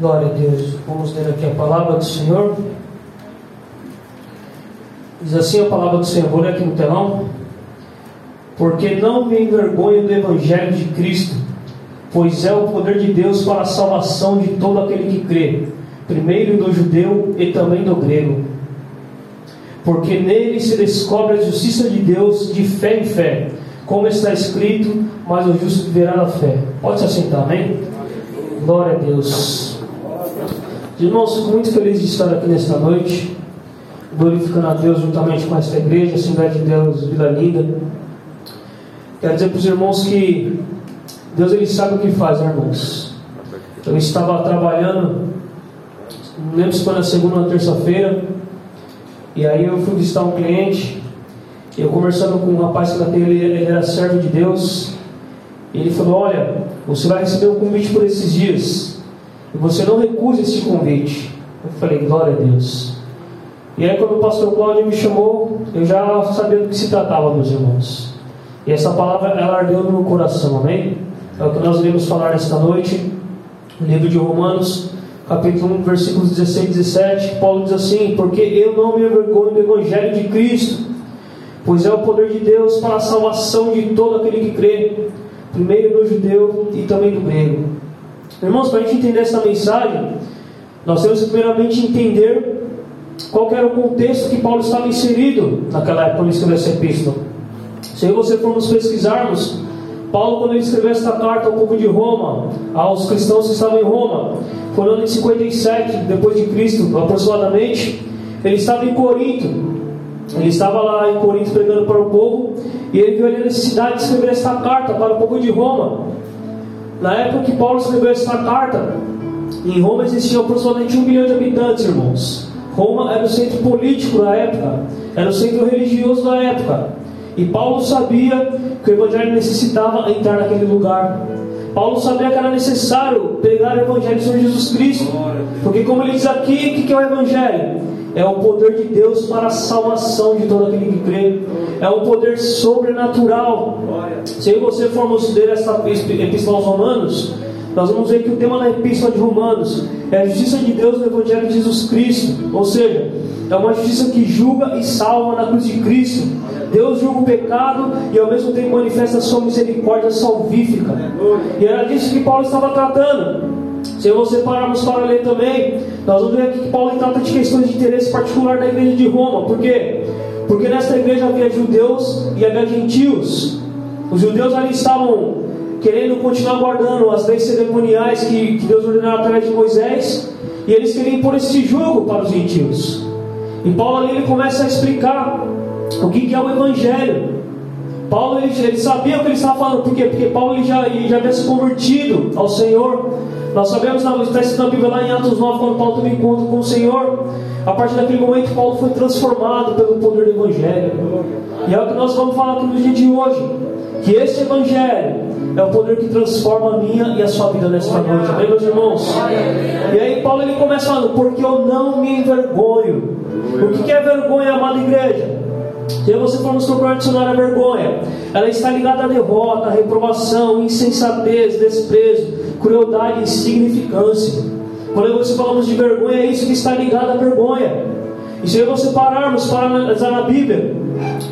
Glória a Deus. Vamos ler aqui a palavra do Senhor. Diz assim a palavra do Senhor, vou ler aqui no telão. Porque não me envergonho do Evangelho de Cristo, pois é o poder de Deus para a salvação de todo aquele que crê, primeiro do judeu e também do grego. Porque nele se descobre a justiça de Deus de fé em fé, como está escrito, mas o justo viverá da fé. Pode se assentar, amém? Glória a Deus. Irmãos, fico muito feliz de estar aqui nesta noite, glorificando a Deus juntamente com esta igreja, Assembleia de Deus Vila Linda. Quero dizer para os irmãos que Deus ele sabe o que faz, né, irmãos. Eu estava trabalhando, não lembro se foi na segunda ou terça-feira, e aí eu fui visitar um cliente, eu conversando com um rapaz que ele, ele era servo de Deus, e ele falou: Olha, você vai receber um convite por esses dias. E você não recusa esse convite. Eu falei, glória a Deus. E aí quando o pastor Cláudio me chamou, eu já sabia do que se tratava, meus irmãos. E essa palavra, ela ardeu no meu coração, amém? É o que nós iremos falar nesta noite. No livro de Romanos, capítulo 1, versículos 16 e 17. Paulo diz assim, porque eu não me envergonho do Evangelho de Cristo, pois é o poder de Deus para a salvação de todo aquele que crê, primeiro do judeu e também do grego. Irmãos, para a gente entender essa mensagem, nós temos que primeiramente entender qual era o contexto que Paulo estava inserido naquela época quando escreveu essa epístola. Se você formos pesquisarmos, Paulo, quando ele escreveu esta carta ao povo de Roma, aos cristãos que estavam em Roma, foi no ano de 57 depois de Cristo, aproximadamente, ele estava em Corinto. Ele estava lá em Corinto pregando para o povo e ele viu a necessidade de escrever esta carta para o povo de Roma. Na época que Paulo escreveu essa carta, em Roma existiam aproximadamente um milhão de habitantes, irmãos. Roma era o centro político da época, era o centro religioso da época. E Paulo sabia que o Evangelho necessitava entrar naquele lugar. Paulo sabia que era necessário pregar o Evangelho sobre Jesus Cristo. Porque, como ele diz aqui, o que é o Evangelho? É o poder de Deus para a salvação de todo aquele que crê. É um poder sobrenatural. Se você formos ler essa epístola aos Romanos, nós vamos ver que o tema da epístola de Romanos é a justiça de Deus no Evangelho de Jesus Cristo. Ou seja, é uma justiça que julga e salva na cruz de Cristo. Deus julga o pecado e ao mesmo tempo manifesta a sua misericórdia salvífica. E era disso que Paulo estava tratando. Se você pararmos para ler também, nós vamos ver aqui que Paulo trata de questões de interesse particular da igreja de Roma. Por quê? Porque nesta igreja havia judeus e havia gentios. Os judeus ali estavam querendo continuar guardando as leis cerimoniais que, que Deus ordenou através de Moisés, e eles queriam pôr esse jugo para os gentios. E Paulo ali ele começa a explicar o que, que é o Evangelho. Paulo ele, ele, sabia o que ele estava falando, por quê? Porque Paulo ele já, ele já havia se convertido ao Senhor. Nós sabemos, está escrito na Bíblia lá em Atos 9, quando Paulo teve encontro com o Senhor. A partir daquele momento, Paulo foi transformado pelo poder do Evangelho. E é o que nós vamos falar aqui no dia de hoje. Que esse Evangelho é o poder que transforma a minha e a sua vida nesta noite. Amém, meus irmãos? E aí Paulo ele começa falando, porque eu não me envergonho. O que é vergonha, amada igreja? Se você for nos procurar dicionário a vergonha, ela está ligada à derrota, à reprovação, insensatez, desprezo, crueldade e insignificância. Quando você falamos de vergonha, é isso que está ligado à vergonha. E se você pararmos para analisar na Bíblia,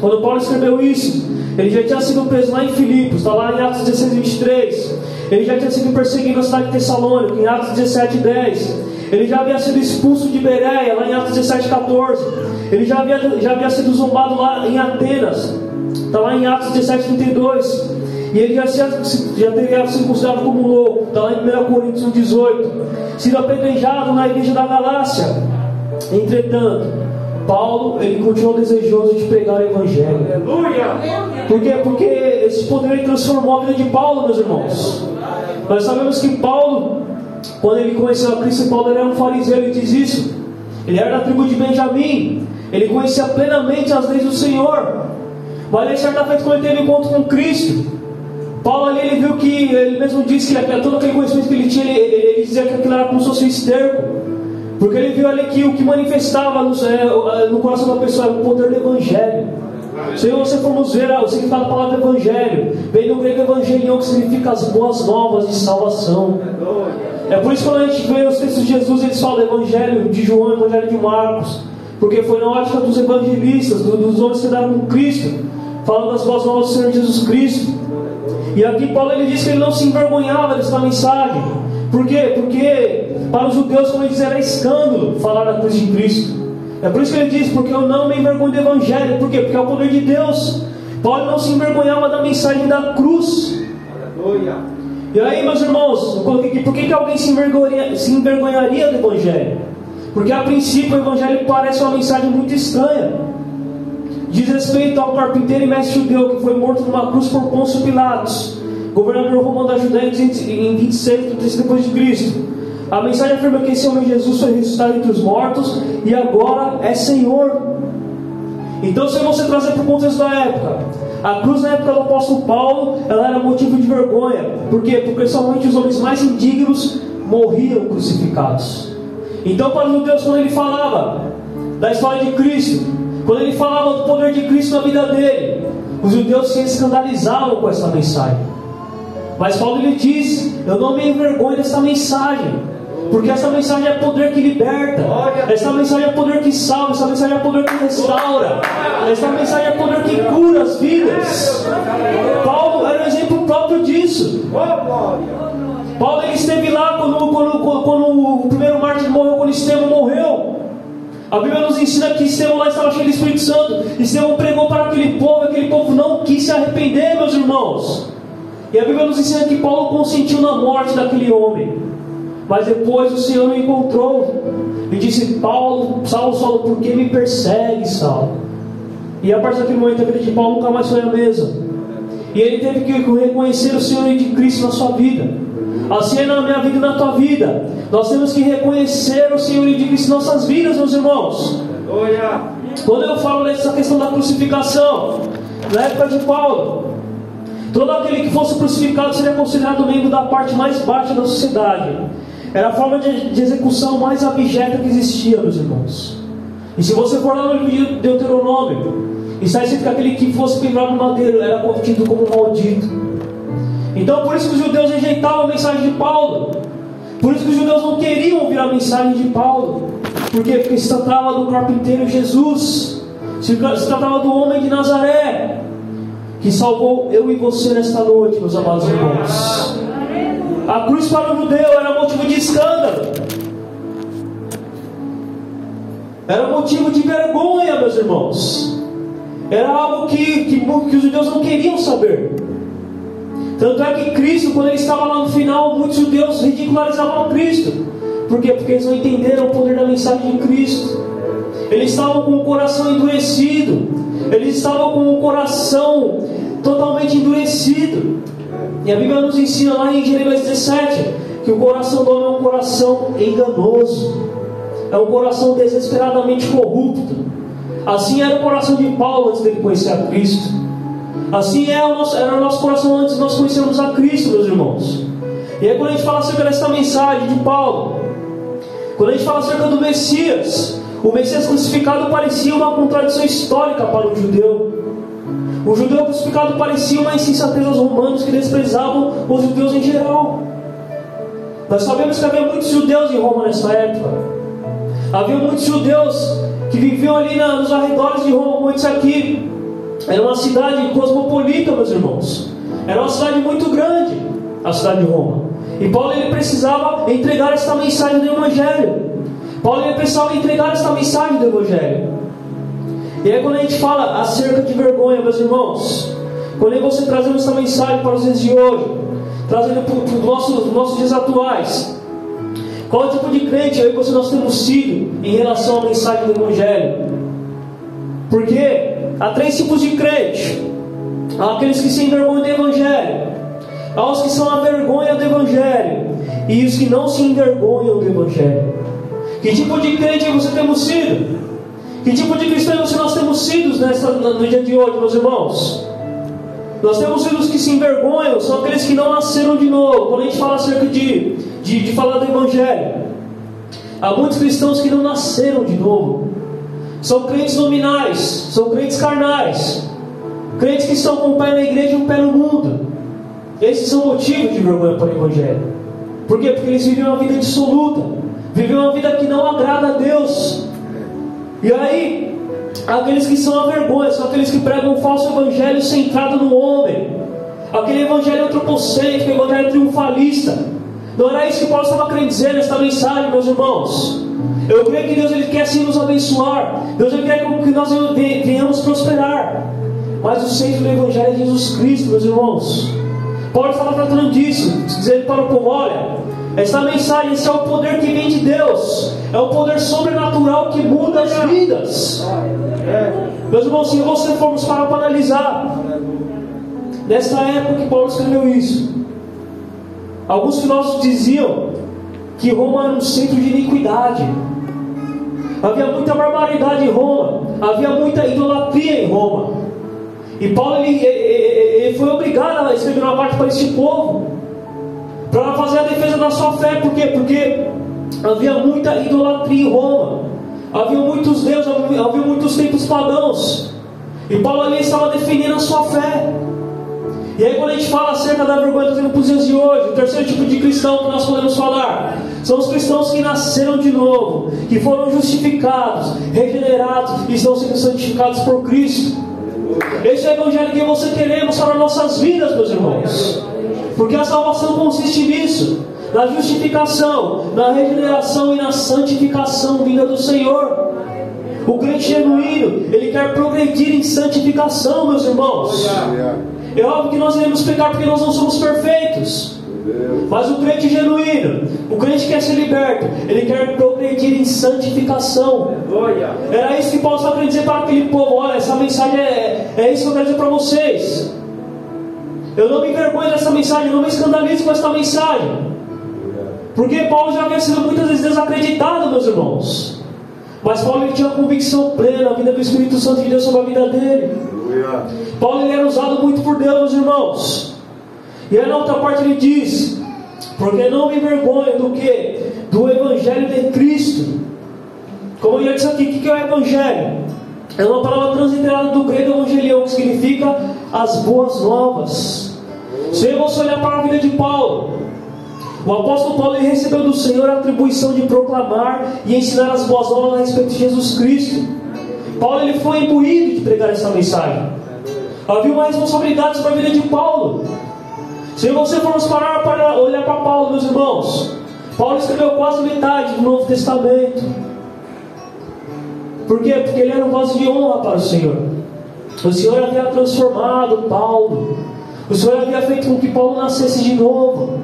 quando Paulo escreveu isso, ele já tinha sido preso lá em Filipos, está lá em Atos 16, 23. Ele já tinha sido perseguido na cidade de Tessalônica, em Atos 17, 10. Ele já havia sido expulso de Bereia, lá em Atos 17, 14. Ele já havia, já havia sido zombado lá em Atenas, está lá em Atos 17, 32. E ele já, já teria sido considerado como louco, está lá em 1 Coríntios 18. Sido apedrejado na igreja da Galácia. Entretanto, Paulo, ele continuou desejoso de pregar o Evangelho. Aleluia! Por quê? Porque esse poder transformou a vida de Paulo, meus irmãos. Nós sabemos que Paulo, quando ele conheceu a Cristo, Paulo era um fariseu, ele diz isso. Ele era da tribo de Benjamim. Ele conhecia plenamente as leis do Senhor. Mas aí, certa feita, quando ele teve encontro com Cristo, Paulo ali ele viu que, ele mesmo disse que todo aquele conhecimento que ele tinha, ele, ele dizia que aquilo era como se fosse um esterco. Porque ele viu ali que o que manifestava no, é, no coração da pessoa era o poder do Evangelho. Se você ver o significado da palavra evangelho, vem do grego evangelion, que significa as boas novas de salvação. É por isso que quando a gente vê os textos de Jesus, eles falam evangelho de João, evangelho de Marcos, porque foi na ótica dos evangelistas, dos homens que andaram com Cristo, falando das boas novas do Senhor Jesus Cristo. E aqui Paulo ele diz que ele não se envergonhava dessa mensagem. Por quê? Porque para os judeus, como ele diz, era escândalo falar da cruz de Cristo. É por isso que ele diz, porque eu não me envergonho do Evangelho. Por quê? Porque é o poder de Deus. Paulo não se envergonhava da mensagem da cruz. E aí, meus irmãos, por que, por que, que alguém se, envergonha, se envergonharia do Evangelho? Porque a princípio o Evangelho parece uma mensagem muito estranha. Diz respeito ao carpinteiro e mestre judeu que foi morto numa cruz por Pôncio Pilatos, governador romano da Judéia em 26 depois de Cristo. A mensagem afirma que esse homem Jesus foi ressuscitado entre os mortos e agora é Senhor. Então, se você trazer para o contexto da época, a cruz na época do apóstolo Paulo, ela era motivo de vergonha. Por quê? Porque somente os homens mais indignos morriam crucificados. Então, para os judeus, quando ele falava da história de Cristo, quando ele falava do poder de Cristo na vida dele, os judeus se escandalizavam com essa mensagem. Mas Paulo lhe diz: Eu não me envergonho dessa mensagem. Porque essa mensagem é poder que liberta. Essa mensagem é poder que salva. Essa mensagem é poder que restaura. Essa mensagem é poder que cura as vidas. Paulo era um exemplo próprio disso. Paulo ele esteve lá quando, quando, quando, quando o primeiro mártir morreu, quando Estevão morreu. A Bíblia nos ensina que Estevão lá estava cheio do Espírito Santo. Estevão pregou para aquele povo, aquele povo não quis se arrepender, meus irmãos. E a Bíblia nos ensina que Paulo consentiu na morte daquele homem. Mas depois o Senhor o encontrou e disse: Paulo, Saulo, Saulo, por que me persegue, Saulo? E a partir daquele momento a vida de Paulo nunca mais foi a mesma. E ele teve que reconhecer o Senhor de Cristo na sua vida. Assim é na minha vida e na tua vida. Nós temos que reconhecer o Senhor de Cristo em nossas vidas, meus irmãos. Quando eu falo dessa questão da crucificação, na época de Paulo, todo aquele que fosse crucificado seria considerado membro da parte mais baixa da sociedade. Era a forma de, de execução mais abjeta que existia, meus irmãos. E se você for lá no livro de Deuteronômio, está escrito que aquele que fosse pendurado no madeiro era contido como maldito. Então, por isso que os judeus rejeitavam a mensagem de Paulo. Por isso que os judeus não queriam ouvir a mensagem de Paulo. Por quê? Porque se tratava do carpinteiro Jesus. Se tratava do homem de Nazaré. Que salvou eu e você nesta noite, meus amados irmãos. A cruz para o judeu era motivo de escândalo. Era motivo de vergonha, meus irmãos. Era algo que, que, que os judeus não queriam saber. Tanto é que Cristo, quando ele estava lá no final, muitos judeus ridicularizavam Cristo. Por quê? Porque eles não entenderam o poder da mensagem de Cristo. Eles estavam com o coração endurecido. Eles estavam com o coração totalmente endurecido. E a Bíblia nos ensina lá em Jeremias 17 que o coração do homem é um coração enganoso, é um coração desesperadamente corrupto. Assim era o coração de Paulo antes dele conhecer a Cristo. Assim é o nosso, era o nosso coração antes de nós conhecermos a Cristo, meus irmãos. E aí, quando a gente fala acerca dessa mensagem de Paulo, quando a gente fala acerca do Messias, o Messias crucificado parecia uma contradição histórica para o judeu. O judeu crucificado parecia uma insensatez aos romanos que desprezavam os judeus em geral. Nós sabemos que havia muitos judeus em Roma nessa época. Havia muitos judeus que viviam ali nos arredores de Roma, isso aqui. Era uma cidade cosmopolita, meus irmãos. Era uma cidade muito grande, a cidade de Roma. E Paulo ele precisava entregar esta mensagem do Evangelho. Paulo ele precisava entregar esta mensagem do Evangelho. E aí quando a gente fala acerca de vergonha, meus irmãos, quando você trazendo essa mensagem para os dias de hoje, trazendo para os nossos, nossos dias atuais, qual é o tipo de crente e você nós temos sido em relação à mensagem do Evangelho? Porque há três tipos de crente: há aqueles que se envergonham do Evangelho, há os que são a vergonha do Evangelho e os que não se envergonham do Evangelho. Que tipo de crente você temos sido? Que tipo de cristãos nós temos sido nessa, no dia de hoje, meus irmãos? Nós temos sido os que se envergonham, são aqueles que não nasceram de novo. Quando a gente fala acerca de, de, de falar do Evangelho, há muitos cristãos que não nasceram de novo. são crentes nominais, são crentes carnais, crentes que estão com um pé na igreja e um pé no mundo. Esses são motivos de vergonha para o Evangelho. Por quê? Porque eles vivem uma vida dissoluta, vivem uma vida que não agrada a Deus. E aí, aqueles que são a vergonha, são aqueles que pregam um falso evangelho centrado no homem, aquele evangelho antropocêntrico, evangelho triunfalista. Não era isso que Paulo estava querendo dizer nesta mensagem, meus irmãos. Eu creio que Deus ele quer sim nos abençoar. Deus ele quer que nós venhamos prosperar. Mas o centro do Evangelho é Jesus Cristo, meus irmãos. Paulo estava tratando disso, dizendo para o povo: olha, essa mensagem, esse é o poder que vem de Deus, é o poder sobrenatural que muda as vidas. Meus irmãos, se você formos para analisar, nesta época que Paulo escreveu isso, alguns filósofos diziam que Roma era um centro de iniquidade. Havia muita barbaridade em Roma, havia muita idolatria em Roma. E Paulo ele, ele, ele foi obrigado a escrever uma parte para este povo, para fazer a defesa da sua fé, por quê? Porque havia muita idolatria em Roma, havia muitos deuses, havia, muitos templos pagãos, e Paulo ali estava defendendo a sua fé. E aí, quando a gente fala acerca da vergonha dos tempos dias de hoje, o terceiro tipo de cristão que nós podemos falar são os cristãos que nasceram de novo, que foram justificados, regenerados e estão sendo santificados por Cristo. Esse é o evangelho que você queremos para nossas vidas, meus irmãos. Porque a salvação consiste nisso, na justificação, na regeneração e na santificação vinda do Senhor. O crente genuíno, ele quer progredir em santificação, meus irmãos. É óbvio que nós iremos pecar porque nós não somos perfeitos. Mas o crente genuíno, o crente quer ser liberto, ele quer progredir em santificação. Era isso que Paulo estava querendo dizer para aquele povo: olha, essa mensagem é, é isso que eu quero dizer para vocês. Eu não me envergonho dessa mensagem, eu não me escandalizo com essa mensagem. Porque Paulo já havia sido muitas vezes desacreditado, meus irmãos. Mas Paulo ele tinha convicção plena, a vida do Espírito Santo de Deus sobre a vida dele. Paulo ele era usado muito por Deus, meus irmãos. E aí na outra parte ele diz: Porque não me envergonho do que? Do Evangelho de Cristo. Como eu já disse aqui, o que é o Evangelho? É uma palavra transliterada do grego evangelião, que significa as boas novas. Se você olhar para a vida de Paulo, o apóstolo Paulo recebeu do Senhor a atribuição de proclamar e ensinar as boas novas a respeito de Jesus Cristo. Paulo ele foi imbuído de pregar essa mensagem. Havia uma responsabilidade sobre a vida de Paulo. Se você formos parar para olhar para Paulo, meus irmãos, Paulo escreveu quase metade do Novo Testamento. Por quê? Porque ele era um voz de honra para o Senhor. O Senhor havia transformado Paulo. O Senhor havia feito com que Paulo nascesse de novo.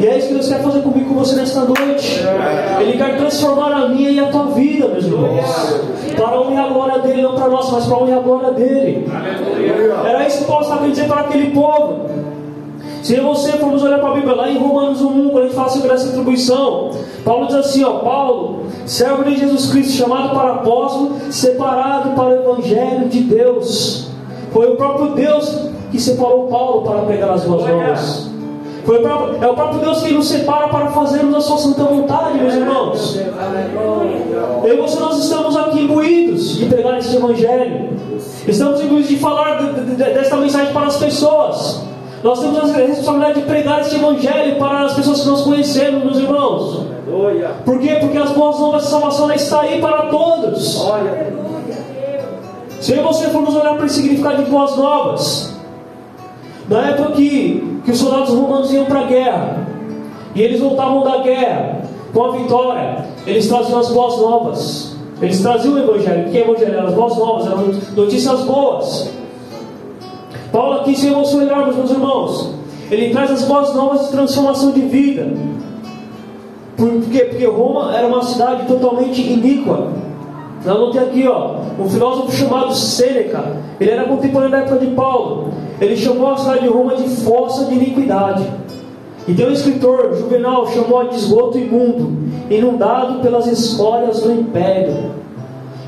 E é isso que Deus quer fazer comigo com você nesta noite. Ele quer transformar a minha e a tua vida, meus irmãos. Para a honra e a glória dele, não para nós, mas para a honra e a glória dele. Era isso que Paulo estava querendo dizer para aquele povo. Se você formos olhar para a Bíblia lá em Romanos 1, quando a gente fala sobre essa atribuição, Paulo diz assim: ó, Paulo, servo de Jesus Cristo, chamado para apóstolo, separado para o Evangelho de Deus. Foi o próprio Deus que separou Paulo para pregar as boas novas. Foi o próprio, é o próprio Deus que nos separa para fazermos a sua santa vontade, meus irmãos. Eu e você, nós estamos aqui imbuídos de pregar esse Evangelho. Estamos imbuídos de falar de, de, de, desta mensagem para as pessoas. Nós temos a responsabilidade de pregar este Evangelho para as pessoas que nós conhecemos, meus irmãos. Por quê? Porque as boas novas de salvação está aí para todos. Se você formos olhar para o significado de boas novas, na época que, que os soldados romanos iam para a guerra, e eles voltavam da guerra com a vitória, eles traziam as boas novas. Eles traziam o Evangelho. O que é Evangelho? As boas novas, eram notícias boas. Paulo aqui, se olharmos, meus irmãos, ele traz as boas novas de transformação de vida. Por quê? Porque Roma era uma cidade totalmente iníqua. Vamos ter aqui, ó, um filósofo chamado Sêneca. Ele era contemporâneo da época de Paulo. Ele chamou a cidade de Roma de fossa de iniquidade. E tem um escritor, Juvenal, chamou de esgoto imundo, inundado pelas escórias do império.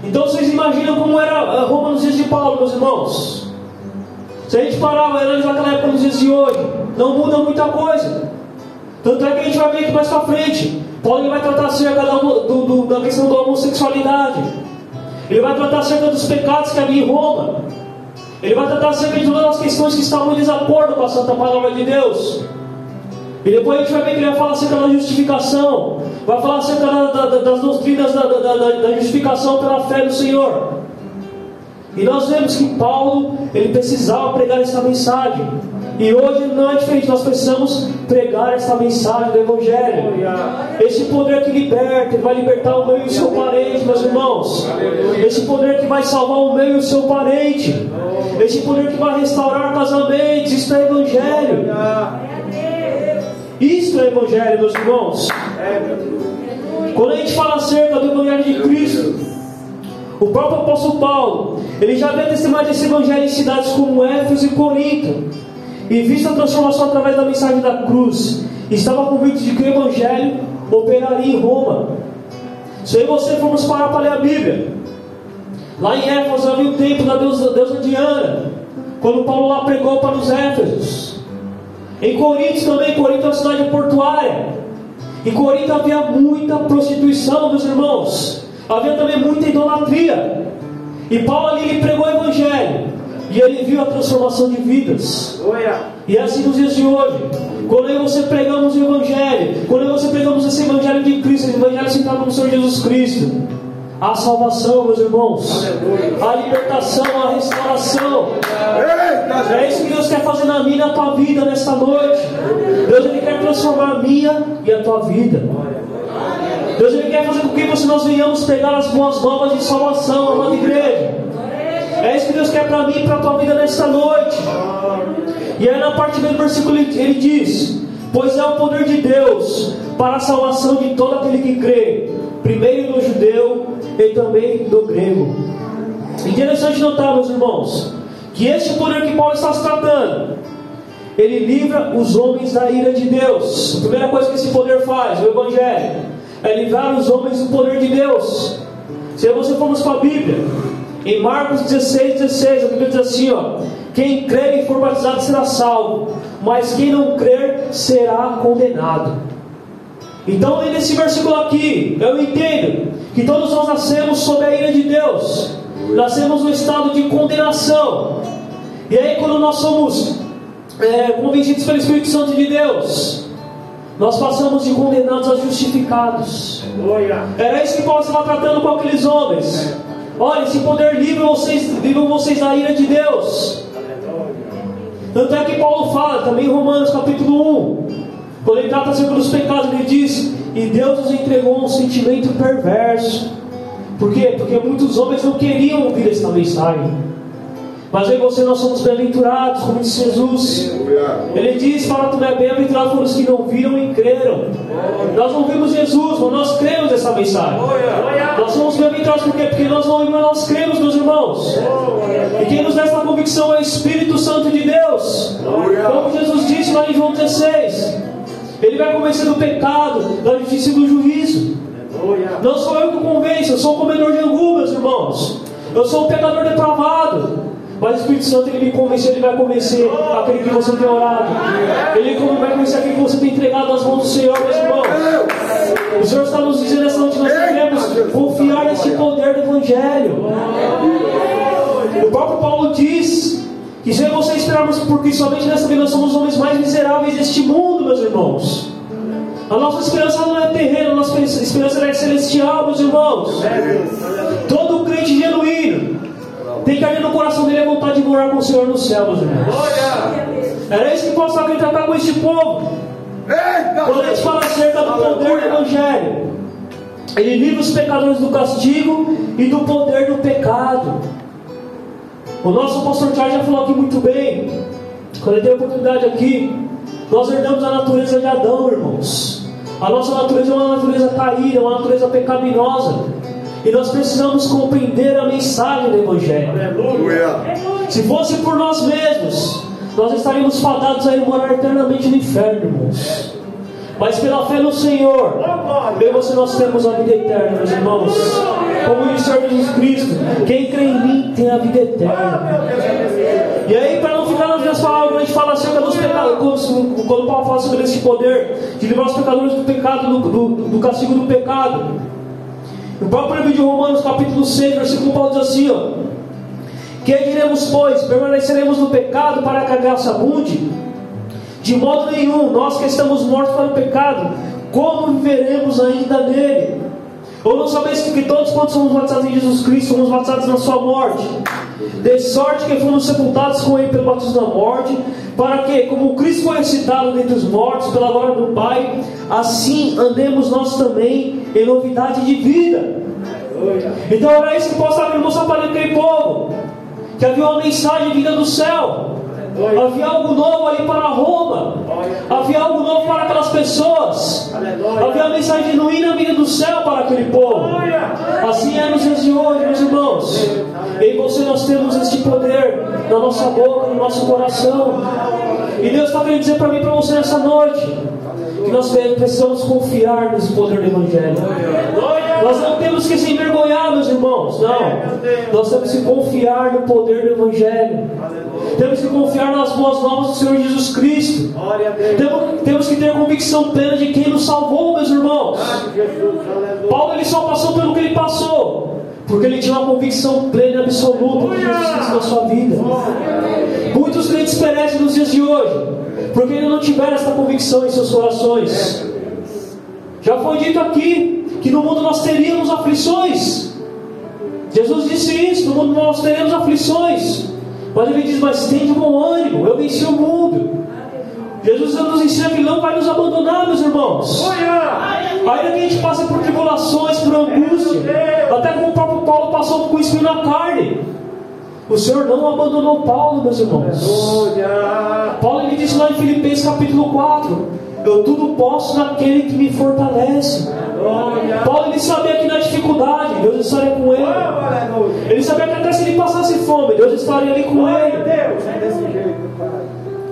Então vocês imaginam como era Roma nos dias de Paulo, meus irmãos? Se a gente parar analisar aquela época nos dias de hoje, não muda muita coisa. Tanto é que a gente vai ver aqui mais para frente. Paulo vai tratar acerca da, do, do, da questão da homossexualidade. Ele vai tratar acerca dos pecados que havia em Roma. Ele vai tratar acerca de as questões que estavam em desacordo com a Santa Palavra de Deus. E depois a gente vai ver que ele vai falar acerca da justificação. Vai falar acerca da, da, das doutrinas da, da, justificação pela fé no Senhor. E nós vemos que Paulo, ele precisava pregar essa mensagem. E hoje não é diferente, nós precisamos pregar essa mensagem do Evangelho. Esse poder que liberta, ele vai libertar o meu e o seu parente, meus irmãos. Esse poder que vai salvar o meu e o seu parente. Esse poder que vai restaurar casamentos, isso é Evangelho. Isto é Evangelho, meus irmãos. Quando a gente fala acerca do Evangelho de Cristo, o próprio apóstolo Paulo, ele já havia testemunhado esse Evangelho em cidades como Éfeso e Corinto. E visto a transformação através da mensagem da cruz, estava convicto de que o Evangelho operaria em Roma. Se eu e você formos parar para ler a Bíblia, lá em Éfeso havia o templo da deusa, deusa Diana, quando Paulo lá pregou para os Éfesos. Em Corinto também, Corinto é uma cidade portuária. Em Corinto havia muita prostituição, meus irmãos. Havia também muita idolatria. E Paulo ali ele pregou o Evangelho. E ele viu a transformação de vidas. E é assim nos dias de hoje. Quando eu você pregamos o Evangelho, quando eu você pregamos esse Evangelho de Cristo, esse Evangelho centrado no Senhor Jesus Cristo, a salvação, meus irmãos, a libertação, a restauração. É isso que Deus quer fazer na minha e na tua vida nesta noite. Deus ele quer transformar a minha e a tua vida. Deus ele quer fazer com que nós venhamos pegar as boas novas de salvação, amada igreja. É isso que Deus quer para mim e para a tua vida nesta noite. E aí na parte do versículo ele diz: Pois é o poder de Deus para a salvação de todo aquele que crê, primeiro do judeu e também do grego. Interessante notar, meus irmãos, que este poder que Paulo está se tratando, ele livra os homens da ira de Deus. A primeira coisa que esse poder faz, o Evangelho, é livrar os homens do poder de Deus. Se você formos com a Bíblia, em Marcos 16, 16, a Bíblia diz assim: ó, quem crer e for batizado será salvo, mas quem não crer será condenado. Então, nesse versículo aqui, eu entendo que todos nós nascemos sob a ira de Deus, nascemos no estado de condenação. E aí, quando nós somos é, convencidos pelo Espírito Santo de Deus, nós passamos de condenados a justificados. Era isso que Paulo estava tratando com aqueles homens. Olha, esse poder livra vocês, livra vocês da ira de Deus. Tanto é que Paulo fala, também em Romanos capítulo 1, quando ele trata acerca dos pecados, ele diz: E Deus nos entregou um sentimento perverso. Por quê? Porque muitos homens não queriam ouvir esta mensagem. Mas eu e você nós somos bem-aventurados, como disse Jesus. Ele diz: Fala tu é bem-aventurado foram os que não viram e creram. Nós não vimos Jesus, mas nós cremos nessa mensagem. Nós somos bem-aventurados por quê? Porque nós não vimos, mas nós cremos, meus irmãos. E quem nos dá essa convicção é o Espírito Santo de Deus. Como Jesus disse lá em João 16. Ele vai convencer do pecado, da justiça e do juízo. Não sou eu que convenço, eu sou o comedor de angu, meus irmãos. Eu sou um pecador depravado. Mas o Espírito Santo ele me convenceu, ele vai convencer aquele que você tem orado. Ele vai convencer aquele que você tem entregado nas mãos do Senhor, meus irmãos. O Senhor está nos dizendo essa noite nós devemos confiar nesse poder do Evangelho. O próprio Paulo diz que se você esperarmos, porque somente nessa vida nós somos os homens mais miseráveis deste mundo, meus irmãos. A nossa esperança não é terrena, a nossa esperança é celestial, meus irmãos. Todo genuíno tem que no coração dele a vontade de morar com o Senhor no céu, meus irmãos. Era isso que Paulo estava tratar com este povo. Quando a gente fala acerca do poder do Evangelho, ele livra os pecadores do castigo e do poder do pecado. O nosso pastor Charles já falou aqui muito bem. Quando ele teve a oportunidade aqui, nós herdamos a natureza de Adão, irmãos. A nossa natureza é uma natureza caída, uma natureza pecaminosa. E nós precisamos compreender a mensagem do Evangelho. Aleluia. Se fosse por nós mesmos, nós estaríamos fadados a ir morar eternamente no inferno, irmãos. Mas pela fé no Senhor, eu e você nós temos a vida eterna, meus irmãos. Como disse o Senhor Jesus Cristo, quem crê em mim tem a vida eterna. E aí, para não ficar nas minhas palavras, a gente fala acerca dos pecados. Quando, quando Paulo fala sobre esse poder de livrar os pecadores do pecado, do, do, do castigo do pecado. No próprio livro de Romanos, capítulo 6, versículo Paulo diz assim: ó, Que diremos, pois? Permaneceremos no pecado para que a graça abunde? De modo nenhum, nós que estamos mortos para o pecado, como viveremos ainda nele? Ou não sabeis que todos quantos somos batizados em Jesus Cristo, somos batizados na sua morte? De sorte que fomos sepultados com ele pelo batismo da morte, para que, como Cristo foi ressuscitado dentre os mortos pela glória do Pai, assim andemos nós também em novidade de vida. Então era isso que Paulo estava mostrando para aquele povo, que havia uma mensagem vinda do céu. Havia algo novo ali para Roma. Havia algo novo para aquelas pessoas. Havia a mensagem genuína vinda do céu para aquele povo. Assim é nos dias de hoje, meus irmãos. Em você nós temos este poder na nossa boca, no nosso coração. E Deus está querendo dizer para mim e para você nessa noite que nós precisamos confiar nesse poder do Evangelho. Nós não temos que se envergonhar, meus irmãos. Não. Nós temos que confiar no poder do Evangelho. Temos que confiar nas boas novas do Senhor Jesus Cristo. Temos, que ter convicção plena de quem nos salvou, meus irmãos. Paulo ele só passou pelo que ele passou. Porque ele tinha uma convicção plena e absoluta de Jesus na sua vida. Muitos crentes perecem nos dias de hoje, porque ainda não tiveram essa convicção em seus corações. Já foi dito aqui que no mundo nós teríamos aflições. Jesus disse isso: no mundo nós teremos aflições. Mas ele diz: Mas tem de bom ânimo, eu venci o mundo. Jesus nos ensina que não vai nos abandonar, meus irmãos. Ainda que a gente passe por tribulações, por angústia, até como o próprio Paulo passou com espinho na carne. O Senhor não abandonou Paulo, meus irmãos. Paulo ele disse lá em Filipenses capítulo 4: Eu tudo posso naquele que me fortalece. Paulo ele sabia que na dificuldade Deus estaria com ele. Ele sabia que até se ele passasse fome, Deus estaria ali com ele.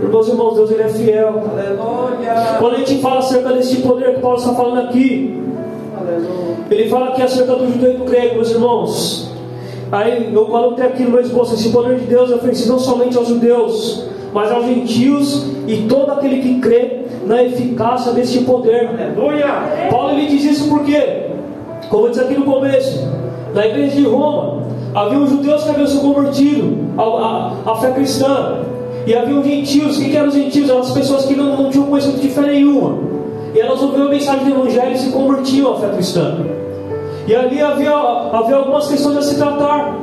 Irmãos e irmãos, Deus ele é fiel. Aleluia. Quando a gente fala acerca desse poder que Paulo está falando aqui, Aleluia. ele fala aqui acerca do judeu e do grego, meus irmãos. Aí eu coloquei aqui no meu esboço: esse poder de Deus é oferecido não somente aos judeus, mas aos gentios e todo aquele que crê na eficácia deste poder. Aleluia. Paulo ele diz isso porque, como eu disse aqui no começo, na igreja de Roma, havia os judeus que haviam se convertido à, à, à fé cristã. E havia os gentios, o que eram os gentios? Eram as pessoas que não, não tinham conhecimento de fé nenhuma. E elas ouviam a mensagem do Evangelho e se convertiam à fé cristã. E ali havia, havia algumas questões a se tratar.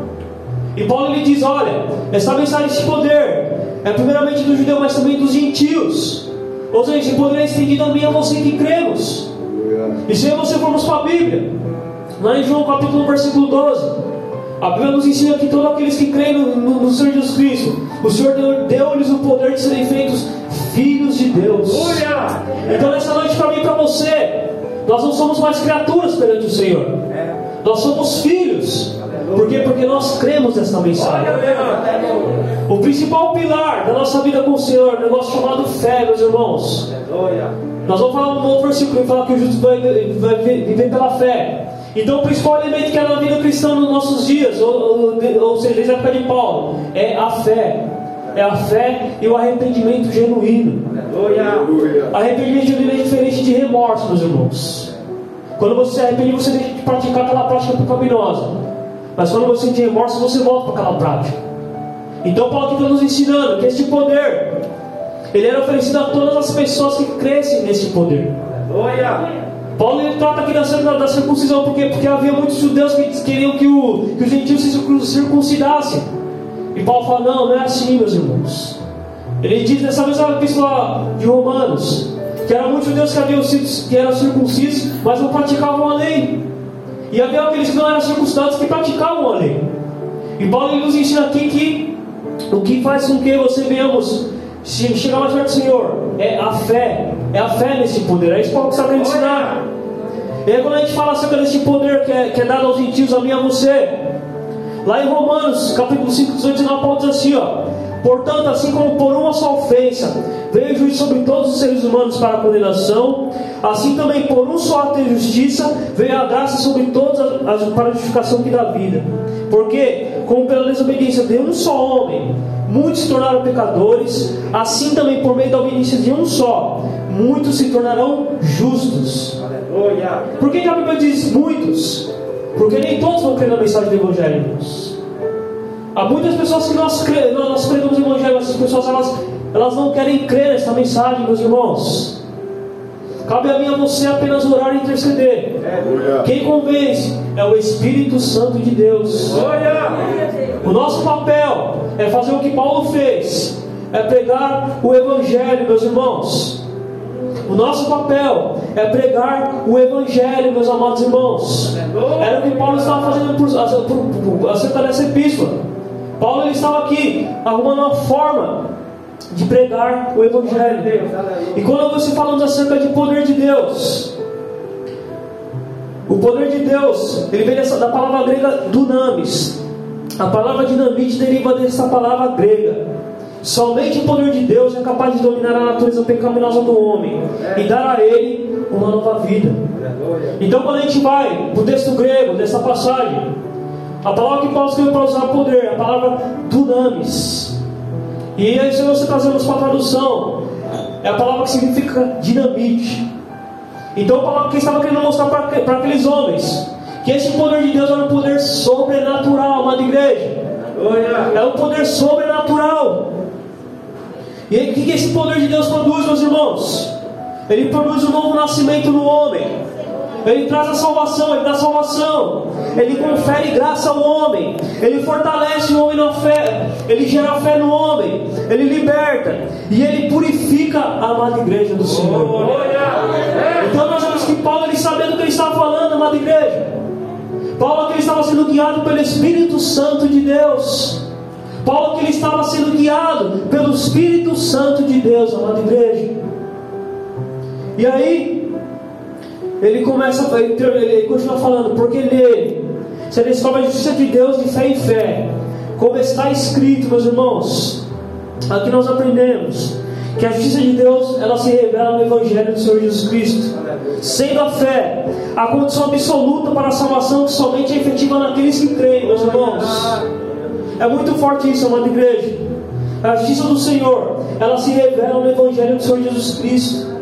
E Paulo lhe diz: olha, essa mensagem de poder é primeiramente do judeu, mas também dos gentios. Ou seja, esse poder é estendido a mim e a você que cremos. E se você formos para a Bíblia, lá em João capítulo 1, versículo 12. A Bíblia nos ensina que todos aqueles que creem no, no, no Senhor Jesus Cristo, o Senhor deu-lhes deu o poder de serem feitos filhos de Deus. Então, nessa noite, para mim e para você, nós não somos mais criaturas perante o Senhor, nós somos filhos. Por quê? Porque nós cremos nessa mensagem. O principal pilar da nossa vida com o Senhor é um negócio chamado fé, meus irmãos. Nós vamos falar um novo versículo que fala que o justo vai, vai viver pela fé. Então, o principal elemento que era na vida cristã nos nossos dias, ou, ou, ou seja, desde a época de Paulo, é a fé. É a fé e o arrependimento genuíno. Arrependimento genuíno é diferente de remorso, meus irmãos. Quando você se arrepende, você deixa de praticar aquela prática pecaminosa. Mas quando você tem remorso, você volta para aquela prática. Então, Paulo está nos ensinando que este poder, ele era oferecido a todas as pessoas que crescem nesse poder. Aleluia. Paulo ele trata aqui da, da circuncisão, porque, porque havia muitos judeus que queriam que, o, que os gentios se circuncidassem. E Paulo fala: não, não é assim, meus irmãos. Ele diz nessa mesma epístola de Romanos que eram muitos judeus que, haviam sido, que eram circuncisos, mas não praticavam a lei. E havia aqueles que não eram circuncidados que praticavam a lei. E Paulo nos ensina aqui que o que faz com que você venhamos chegar mais perto do Senhor é a fé é a fé nesse poder. É isso que Paulo está querendo ensinar. E aí quando a gente fala acerca desse poder que é, que é dado aos gentios, a mim e a você, lá em Romanos, capítulo 5, 18, 19, Paulo diz assim, ó. Portanto, assim como por uma só ofensa veio o juízo sobre todos os seres humanos para a condenação, assim também por um só ato de justiça veio a graça sobre todos as, para a justificação que dá vida. Porque, como pela desobediência de um só homem, muitos se tornaram pecadores, assim também por meio da obediência de um só, muitos se tornarão justos. Aleluia. Por que, que a Bíblia diz muitos? Porque nem todos vão crer na mensagem do Evangelho. Há muitas pessoas que nós, cre... nós cremos no Evangelho, essas pessoas elas, elas não querem crer nessa mensagem, meus irmãos. Cabe a mim a você apenas orar e interceder. Quem convence é o Espírito Santo de Deus. O nosso papel é fazer o que Paulo fez, é pregar o Evangelho, meus irmãos. O nosso papel é pregar o Evangelho, meus amados irmãos. Era o que Paulo estava fazendo por, por, por, acerca dessa epístola. Paulo ele estava aqui arrumando uma forma de pregar o Evangelho. E quando você falamos acerca de poder de Deus, o poder de Deus, ele vem dessa, da palavra grega dunamis. A palavra dinamite deriva dessa palavra grega. Somente o poder de Deus é capaz de dominar a natureza pecaminosa do homem e dar a ele uma nova vida. Então, quando a gente vai para o texto grego dessa passagem, a palavra que Paulo escreveu para usar poder, a palavra dunamis. E aí, se você trazemos para a tradução, é a palavra que significa dinamite. Então, a palavra que estava querendo mostrar para aqueles homens que esse poder de Deus era um poder sobrenatural, amada igreja. É um poder sobrenatural. E aí, o que esse poder de Deus produz, meus irmãos? Ele produz um novo nascimento no homem. Ele traz a salvação, ele dá salvação. Ele confere graça ao homem. Ele fortalece o homem na fé. Ele gera fé no homem. Ele liberta. E ele purifica a amada igreja do Senhor. Então nós vemos que Paulo, ele sabendo o que ele estava falando, amada igreja. Paulo que ele estava sendo guiado pelo Espírito Santo de Deus. Paulo que ele estava sendo guiado pelo Espírito Santo de Deus, amada igreja. E aí, ele começa, ele, continua falando, porque nele se descobre a justiça de Deus de fé em fé, como está escrito, meus irmãos. Aqui nós aprendemos que a justiça de Deus ela se revela no Evangelho do Senhor Jesus Cristo, sendo a fé a condição absoluta para a salvação que somente é efetiva naqueles que creem, meus irmãos. É muito forte isso, amada igreja. A justiça do Senhor, ela se revela no Evangelho do Senhor Jesus Cristo.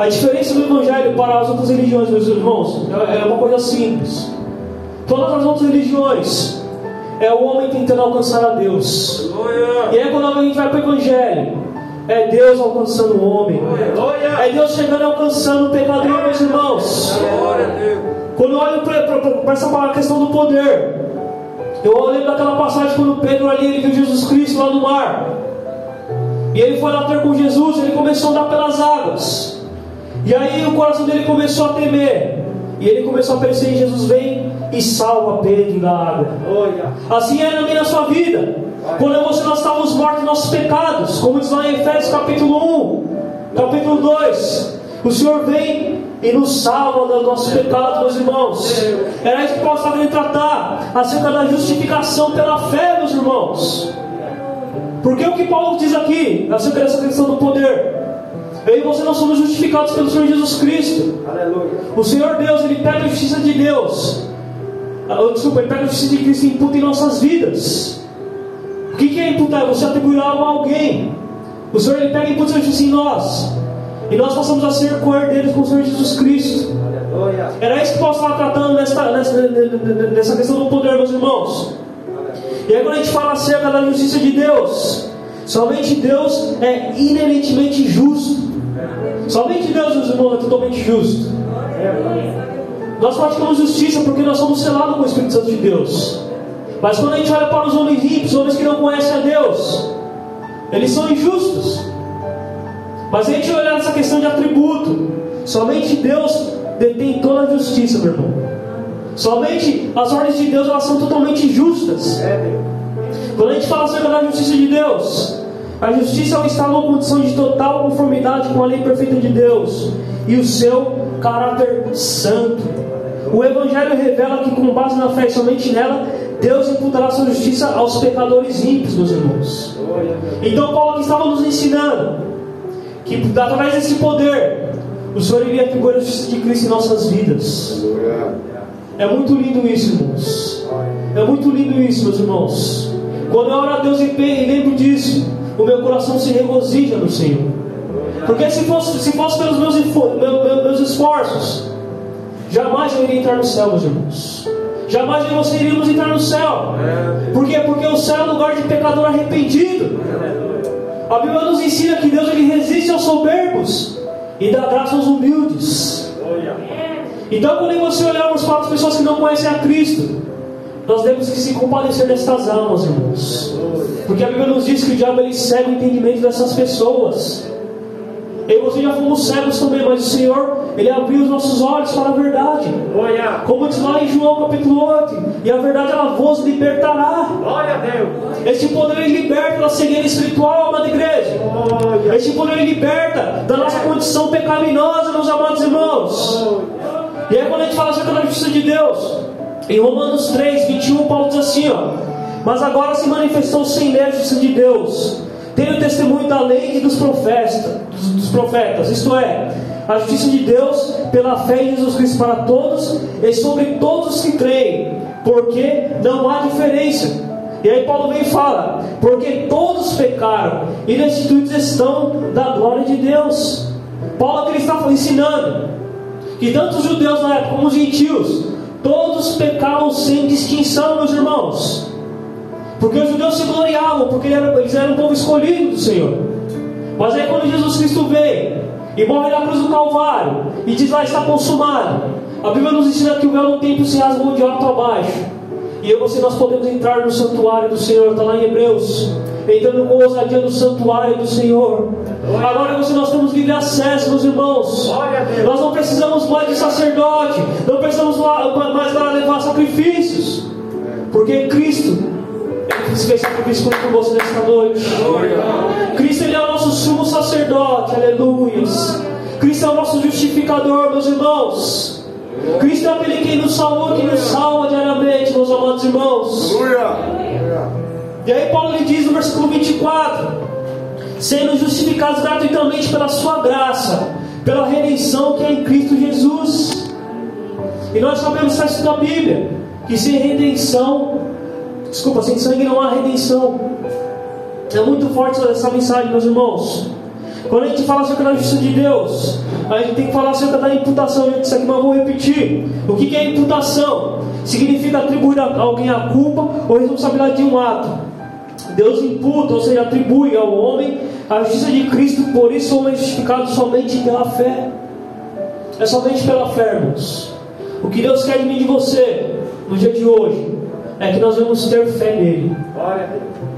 A diferença do Evangelho para as outras religiões, meus irmãos, é uma coisa simples. Todas as outras religiões é o homem tentando alcançar a Deus. E aí quando a gente vai para o Evangelho, é Deus alcançando o homem. É Deus chegando e alcançando o pecador, meus irmãos. Quando eu olho para essa questão do poder, eu lembro daquela passagem quando Pedro ali ele viu Jesus Cristo lá no mar. E ele foi lá ter com Jesus, ele começou a andar pelas águas. E aí o coração dele começou a temer. E ele começou a perceber: Jesus vem e salva Pedro da água. Assim é também na sua vida. Quando você nós estávamos mortos em nossos pecados, como diz lá em Efésios capítulo 1, capítulo 2. O Senhor vem e nos salva dos nossos pecados, meus irmãos. Era isso que Paulo estava tratar acerca da justificação pela fé, meus irmãos. Porque o que Paulo diz aqui acerca dessa questão do poder? Eu e você não somos justificados pelo Senhor Jesus Cristo. Aleluia. O Senhor Deus, Ele pega a justiça de Deus. Ah, desculpa, Ele pega a justiça de Cristo e imputa em nossas vidas. O que é imputar? Você atribuir algo a alguém. O Senhor Ele pega e imputa a justiça em nós. E nós passamos a ser co-herdeiros com o Senhor Jesus Cristo. Era isso que Paulo estava tratando nessa, nessa, nessa questão do poder, meus irmãos. E aí quando a gente fala acerca da justiça de Deus, somente Deus é inerentemente justo. Somente Deus, meus irmãos, é totalmente justo. Nós praticamos justiça porque nós somos selados com o Espírito Santo de Deus. Mas quando a gente olha para os homens ricos, homens que não conhecem a Deus, eles são injustos. Mas a gente olhar nessa questão de atributo, somente Deus detém toda a justiça, meu irmão. Somente as ordens de Deus elas são totalmente justas. Quando a gente fala acerca da justiça de Deus, a justiça está numa condição de total conformidade com a lei perfeita de Deus e o seu caráter santo. O Evangelho revela que, com base na fé somente nela, Deus imputará sua justiça aos pecadores ímpios, meus irmãos. Então, Paulo aqui estava nos ensinando que através desse poder, o Senhor iria figurar a justiça de Cristo em nossas vidas. É muito lindo isso, irmãos. É muito lindo isso, meus irmãos. Quando eu oro a Deus e lembro disso, o meu coração se regozija no Senhor. Porque se fosse, se fosse pelos meus, meus, meus esforços, jamais eu iria entrar no céu, meus irmãos. Jamais você iríamos entrar no céu. Por quê? Porque o céu é lugar de pecador arrependido. A Bíblia nos ensina que Deus ele resiste aos soberbos e dá graça aos humildes. Então, quando você olharmos para as pessoas que não conhecem a Cristo, nós temos que se compadecer destas almas, irmãos. Porque a Bíblia nos diz que o diabo ele cega o entendimento dessas pessoas. Eu e você já fomos cegos também, mas o Senhor, Ele abriu os nossos olhos para a verdade. Como diz lá em João capítulo 8, e a verdade ela vos libertará. Glória a Deus. Este poder ele liberta da cegueira espiritual, amada igreja. Este poder ele liberta da nossa condição pecaminosa, meus amados irmãos. E aí quando a gente fala acerca da justiça de Deus, em Romanos 3, 21, Paulo diz assim, ó. Mas agora se manifestou sem justiça de Deus tem o testemunho da lei e dos profetas, dos profetas, isto é, a justiça de Deus pela fé em Jesus Cristo para todos e sobre todos os que creem, porque não há diferença. E aí Paulo vem e fala: porque todos pecaram e destituídos estão da glória de Deus. Paulo aqui está ensinando que tanto os judeus na época como os gentios, todos pecavam sem distinção, meus irmãos. Porque os judeus se gloriavam, porque eles eram um povo escolhido do Senhor. Mas aí quando Jesus Cristo veio e morre na cruz do Calvário e diz lá está consumado, a Bíblia nos ensina que o véu do templo se rasgou de alto a baixo. E eu e você nós podemos entrar no santuário do Senhor, está lá em Hebreus, entrando com ousadia no santuário do Senhor. Agora você nós temos livre acesso, meus irmãos. Nós não precisamos mais de sacerdote, não precisamos mais lá levar sacrifícios, porque Cristo se fez sacrifício por você nesta noite. Cristo ele é o nosso sumo sacerdote, aleluia. Cristo é o nosso justificador, meus irmãos. Cristo é aquele que nos salvou, que nos salva diariamente, meus amados irmãos. E aí Paulo lhe diz no versículo 24: sendo justificados gratuitamente pela sua graça, pela redenção que é em Cristo Jesus. E nós sabemos isso na Bíblia, que sem redenção Desculpa, sem sangue não há redenção. É muito forte essa mensagem, meus irmãos. Quando a gente fala acerca da justiça de Deus, a gente tem que falar acerca da imputação. Eu disse aqui, mas vou repetir. O que é imputação? Significa atribuir a alguém a culpa ou responsabilidade de um ato. Deus imputa, ou seja, atribui ao homem a justiça de Cristo, por isso somos justificados somente pela fé. É somente pela fé, irmãos. O que Deus quer de mim de você no dia de hoje é que nós vamos ter fé nele.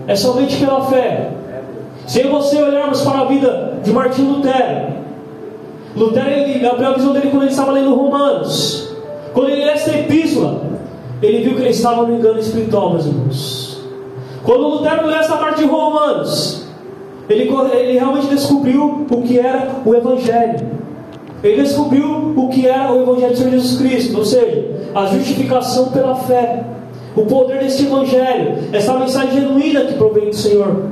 É somente pela fé. Se você olharmos para a vida de Martim Lutero, Lutero ele abriu a visão dele quando ele estava lendo Romanos. Quando ele lê esta epístola, ele viu que ele estava no engano espiritual, meus irmãos. Quando Lutero lê esta parte de Romanos, ele, ele realmente descobriu o que era o Evangelho. Ele descobriu o que era o Evangelho de Senhor Jesus Cristo, ou seja, a justificação pela fé o poder desse Evangelho, essa mensagem genuína que provém do Senhor.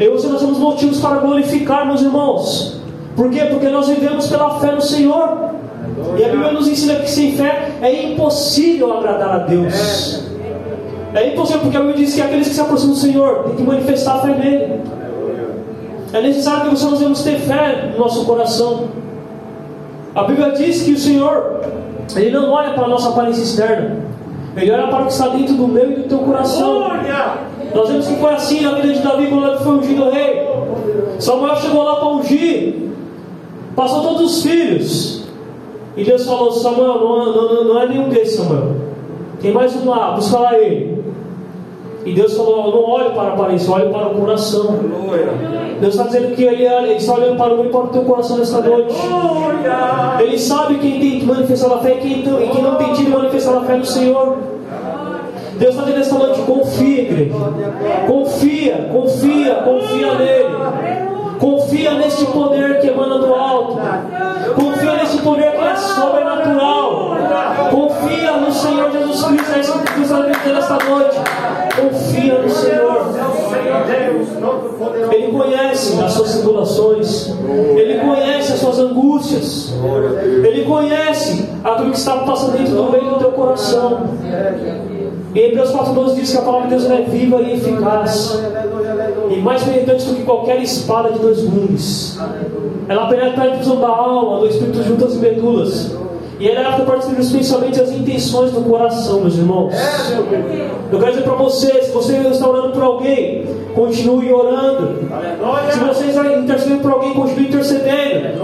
Eu e nós temos motivos para glorificar, meus irmãos. Por quê? Porque nós vivemos pela fé no Senhor. E a Bíblia nos ensina que sem fé é impossível agradar a Deus. É impossível, porque a Bíblia diz que aqueles que se aproximam do Senhor têm que manifestar a fé nele. É necessário que nós devemos ter fé no nosso coração. A Bíblia diz que o Senhor, Ele não olha para a nossa aparência externa, ele olha para o que está dentro do meu e do teu coração. Nós vemos que foi assim na vida de Davi quando ele foi ungido rei. Samuel chegou lá para ungir, passou todos os filhos. E Deus falou: Samuel, não, não, não é nenhum desses, Samuel. Tem mais um lá, busca lá ele. E Deus falou: não olhe para a aparência, olhe para o coração. Deus está dizendo que ele, ele está olhando para o para o teu coração nesta noite. Ele sabe quem tem que manifestar a fé e quem, e quem não tem tido manifestar a fé no Senhor. Deus está dizendo nesta noite: confia, igreja. Confia, confia, confia nele. Confia neste poder que emana do alto. Confia neste poder que é sobrenatural. Confia no Senhor Jesus Cristo. É isso que Deus está dizendo noite. Confia no Senhor. Ele conhece as suas tribulações. Ele conhece as suas angústias. Ele conhece aquilo que está passando dentro do meio do teu coração. Em Hebreus 4,12 diz que a palavra de Deus é viva e eficaz. E mais penetrante do que qualquer espada de dois gumes. Ela penetra a divisão da alma, do espírito juntas e medulas E ele é para perceber os pensamentos e as intenções do coração, meus irmãos. Eu quero dizer para você, se você está orando por alguém, continue orando. Se você está intercedendo por alguém, continue intercedendo.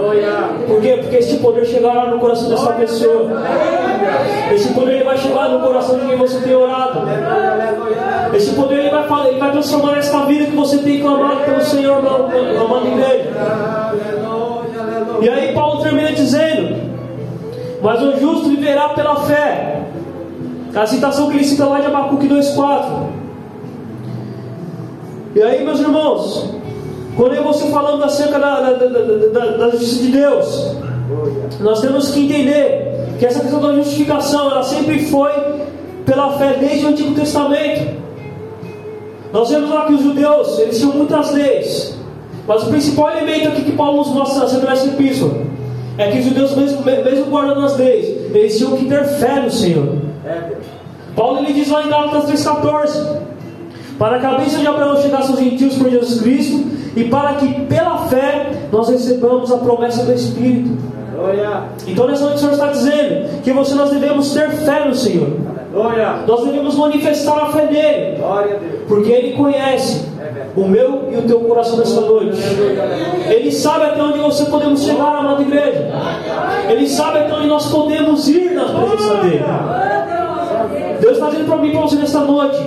Por quê? Porque este poder chegará no coração dessa pessoa. Esse poder ele vai chegar no coração de quem você tem orado. Esse poder ele vai, falar, ele vai transformar esta vida que você tem clamado pelo Senhor, amado igreja. E aí Paulo termina dizendo mas o justo viverá pela fé. A citação que ele cita lá de Abacuque 2,4. E aí, meus irmãos, quando eu se falando acerca da, da, da, da, justiça de Deus, nós temos que entender que essa questão da justificação, ela sempre foi pela fé desde o Antigo Testamento. Nós vemos lá que os judeus, eles tinham muitas leis, mas o principal elemento aqui que Paulo nos mostra nessa epístola é que os judeus, mesmo, mesmo guardando as leis, eles tinham que ter fé no Senhor. Paulo ele diz lá em Gálatas 3,14: Para que a bênção de Abraão chegasse aos gentios por Jesus Cristo, e para que pela fé nós recebamos a promessa do Espírito. Então nessa noite o Senhor está dizendo que você nós devemos ter fé no Senhor. Nós devemos manifestar a fé nele. Porque ele conhece o meu e o teu coração nessa noite. Ele sabe até onde você podemos chegar, amada igreja. Ele sabe até onde nós podemos ir na presença dele. Deus está dizendo para mim e para você nesta noite: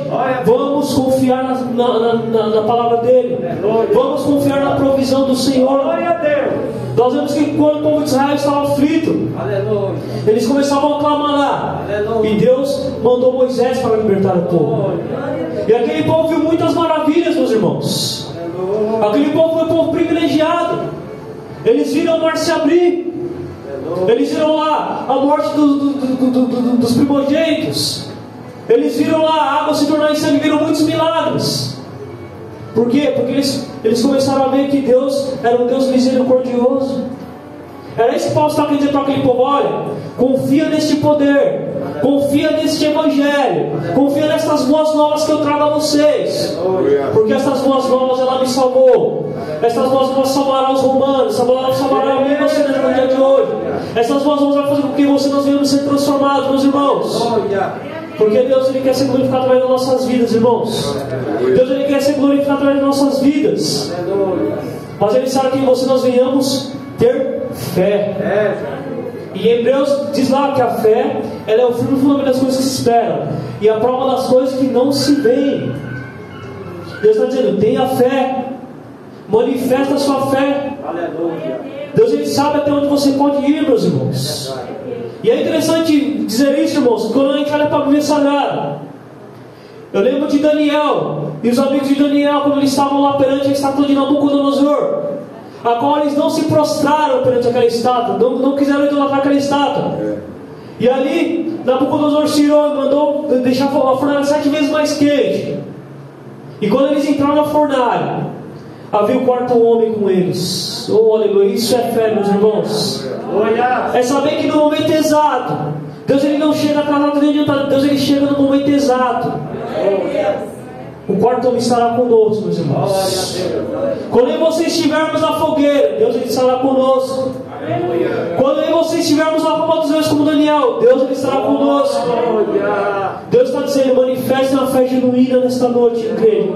vamos confiar na, na, na, na, palavra dele, vamos confiar na provisão do Senhor. Nós vemos que quando o povo de Israel estava aflito, eles começavam a clamar lá, e Deus mandou Moisés para libertar o povo. E aquele povo viu muitas maravilhas, meus irmãos. Aquele povo foi um povo privilegiado. Eles viram o mar se abrir. Eles viram lá a morte do, do, do, dos primogênitos. Eles viram lá a água se tornar em sangue, viram muitos milagres. Por quê? Porque eles, eles começaram a ver que Deus era um Deus misericordioso. Era isso que Paulo está querendo para aquele povo: olha, confia neste poder, confia neste evangelho, confia nessas boas novas que eu trago a vocês, porque essas boas novas ela me salvou. Essas boas novas salvarão os romanos, salvarão a mim você no dia de hoje. Essas boas novas vão fazer com que você nós venhamos ser transformados, meus irmãos. Porque Deus ele quer ser glorificado através das nossas vidas, irmãos. Deus ele quer ser glorificado através das nossas vidas. Mas Ele sabe que você nós venhamos ter fé. E em Hebreus diz lá que a fé ela é o firme fundamento das coisas que se esperam e a prova das coisas que não se veem. Deus está dizendo: tenha fé, manifesta a sua fé. Deus ele sabe até onde você pode ir, meus irmãos. E é interessante dizer para a Bíblia Sagrada. Eu lembro de Daniel e os amigos de Daniel, quando eles estavam lá perante a estátua de Nabucodonosor, a qual eles não se prostraram perante aquela estátua, não, não quiseram idolatrar aquela estátua. E ali, Nabucodonosor tirou e mandou deixar a fornalha sete vezes mais quente. E quando eles entraram na fornalha, havia o quarto homem com eles. Oh, aleluia, isso é fé, meus irmãos. É saber que no momento exato, Deus ele não chega atrasado nem adiantado, Deus ele chega no momento exato. O quarto homem estará conosco, meus irmãos. Quando você estivermos na fogueira, Deus ele estará conosco. Quando você estivermos na forma dos reis como Daniel, Deus ele estará conosco. Deus está dizendo: manifeste a fé genuína nesta noite, igreja.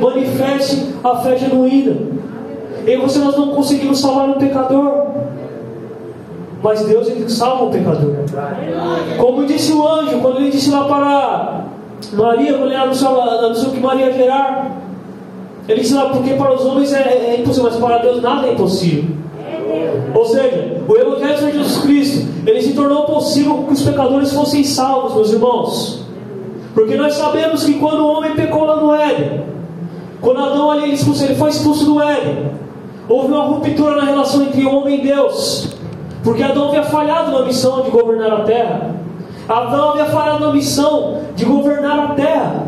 Manifeste a fé genuína. E você nós não conseguimos salvar um pecador. Mas Deus ele salva o pecador. Como disse o anjo, quando ele disse lá para Maria, quando ele anunciou, que Maria ia gerar, ele disse lá, porque para os homens é, é, impossível, mas para Deus nada é impossível. Ou seja, o Evangelho de Jesus Cristo, ele se tornou possível que os pecadores fossem salvos, meus irmãos. Porque nós sabemos que quando o homem pecou lá no Éden, quando Adão ali ele foi expulso do Éden, houve uma ruptura na relação entre homem e Deus. Porque Adão havia falhado na missão de governar a terra. Adão havia falhado na missão de governar a terra.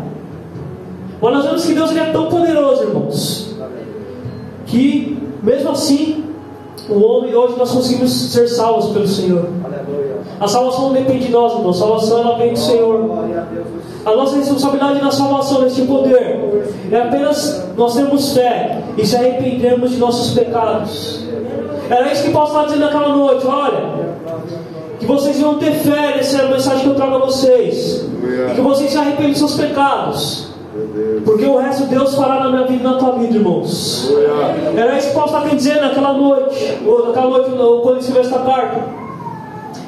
Mas nós vemos que Deus é tão poderoso, irmãos, que mesmo assim, o homem hoje nós conseguimos ser salvos pelo Senhor. A salvação não depende de nós, irmãos. A salvação ela vem do Senhor. A nossa responsabilidade na salvação, neste poder, é apenas nós termos fé e se arrependermos de nossos pecados. Era isso que Paulo estava dizendo naquela noite. Olha, Que vocês vão ter fé nessa mensagem que eu trago a vocês. E que vocês se arrependem dos seus pecados. Porque o resto Deus fará na minha vida e na tua vida, irmãos. Era isso que Paulo está dizendo naquela noite, ou naquela noite, quando escreveu esta carta.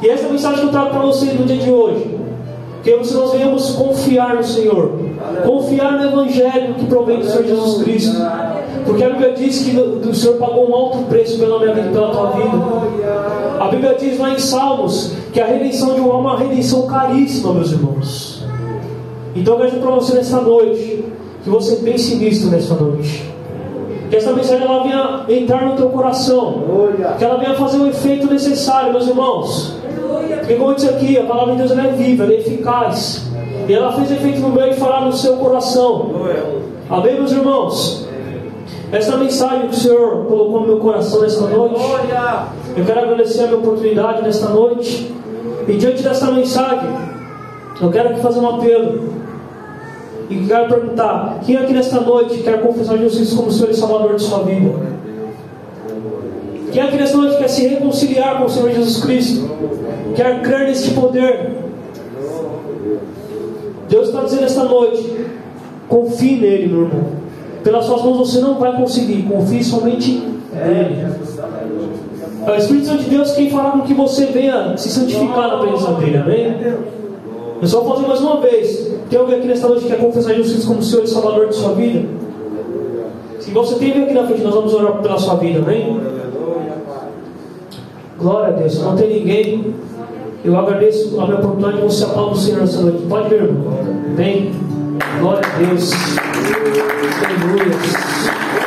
E essa é a mensagem que eu trago para vocês no dia de hoje. Que nós venhamos confiar no Senhor, confiar no Evangelho que provém do Senhor Jesus Cristo. Porque a Bíblia diz que o Senhor pagou um alto preço pela minha vida e pela tua vida. A Bíblia diz lá em Salmos que a redenção de um homem é uma redenção caríssima, meus irmãos. Então eu vejo para você nessa noite, que você pense nisso nessa noite. Que essa mensagem ela venha entrar no teu coração. Que ela venha fazer o efeito necessário, meus irmãos. Porque como eu disse aqui, a palavra de Deus é viva, ela é eficaz. E ela fez efeito no meu e falar no seu coração. Amém, meus irmãos? Essa mensagem que o Senhor colocou no meu coração nesta noite. Eu quero agradecer a minha oportunidade nesta noite. E diante dessa mensagem, eu quero aqui fazer um apelo. E quero perguntar: quem aqui nesta noite quer confessar Jesus como Senhor e Salvador de sua vida? Quem aqui nesta noite quer se reconciliar com o Senhor Jesus Cristo? Quer crer neste poder? Deus está dizendo esta noite: confie nele, meu irmão. Pelas suas mãos você não vai conseguir, confie somente nele. É o Espírito Santo de Deus quem fará com que você venha se santificar na presença dele, amém? Eu só vou fazer mais uma vez. Tem alguém aqui nesta noite que quer confessar Jesus como Senhor e Salvador de sua vida? Se você tem, aqui na frente, nós vamos orar pela sua vida, amém? Glória a Deus. Não tem ninguém, eu agradeço a minha oportunidade de você aplaudir o Senhor nessa noite. Pode ver, irmão. Amém? Glória a Deus. Aleluia.